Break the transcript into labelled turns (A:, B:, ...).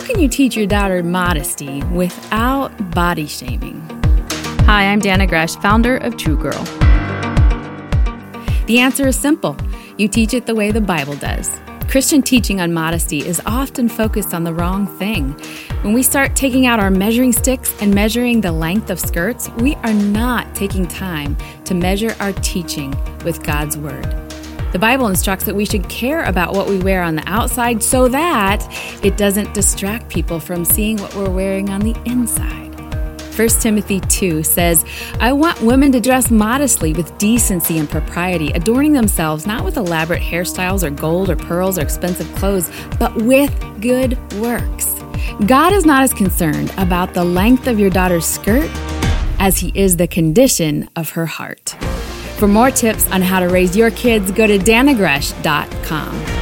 A: can you teach your daughter modesty without body shaming?
B: Hi, I'm Dannah Gresh, founder of True Girl.
A: The answer is simple you teach it the way the Bible does. Christian teaching on modesty is often focused on the wrong thing. When we start taking out our measuring sticks and measuring the length of skirts, we are not taking time to measure our teaching with God's Word. The Bible instructs that we should care about what we wear on the outside so that it doesn't distract people from seeing what we're wearing on the inside. 1 Timothy 2 says, I want women to dress modestly with decency and propriety, adorning themselves not with elaborate hairstyles or gold or pearls or expensive clothes, but with good works. God is not as concerned about the length of your daughter's skirt as he is the condition of her heart. For more tips on how to raise your kids, go to dannahgresh.com.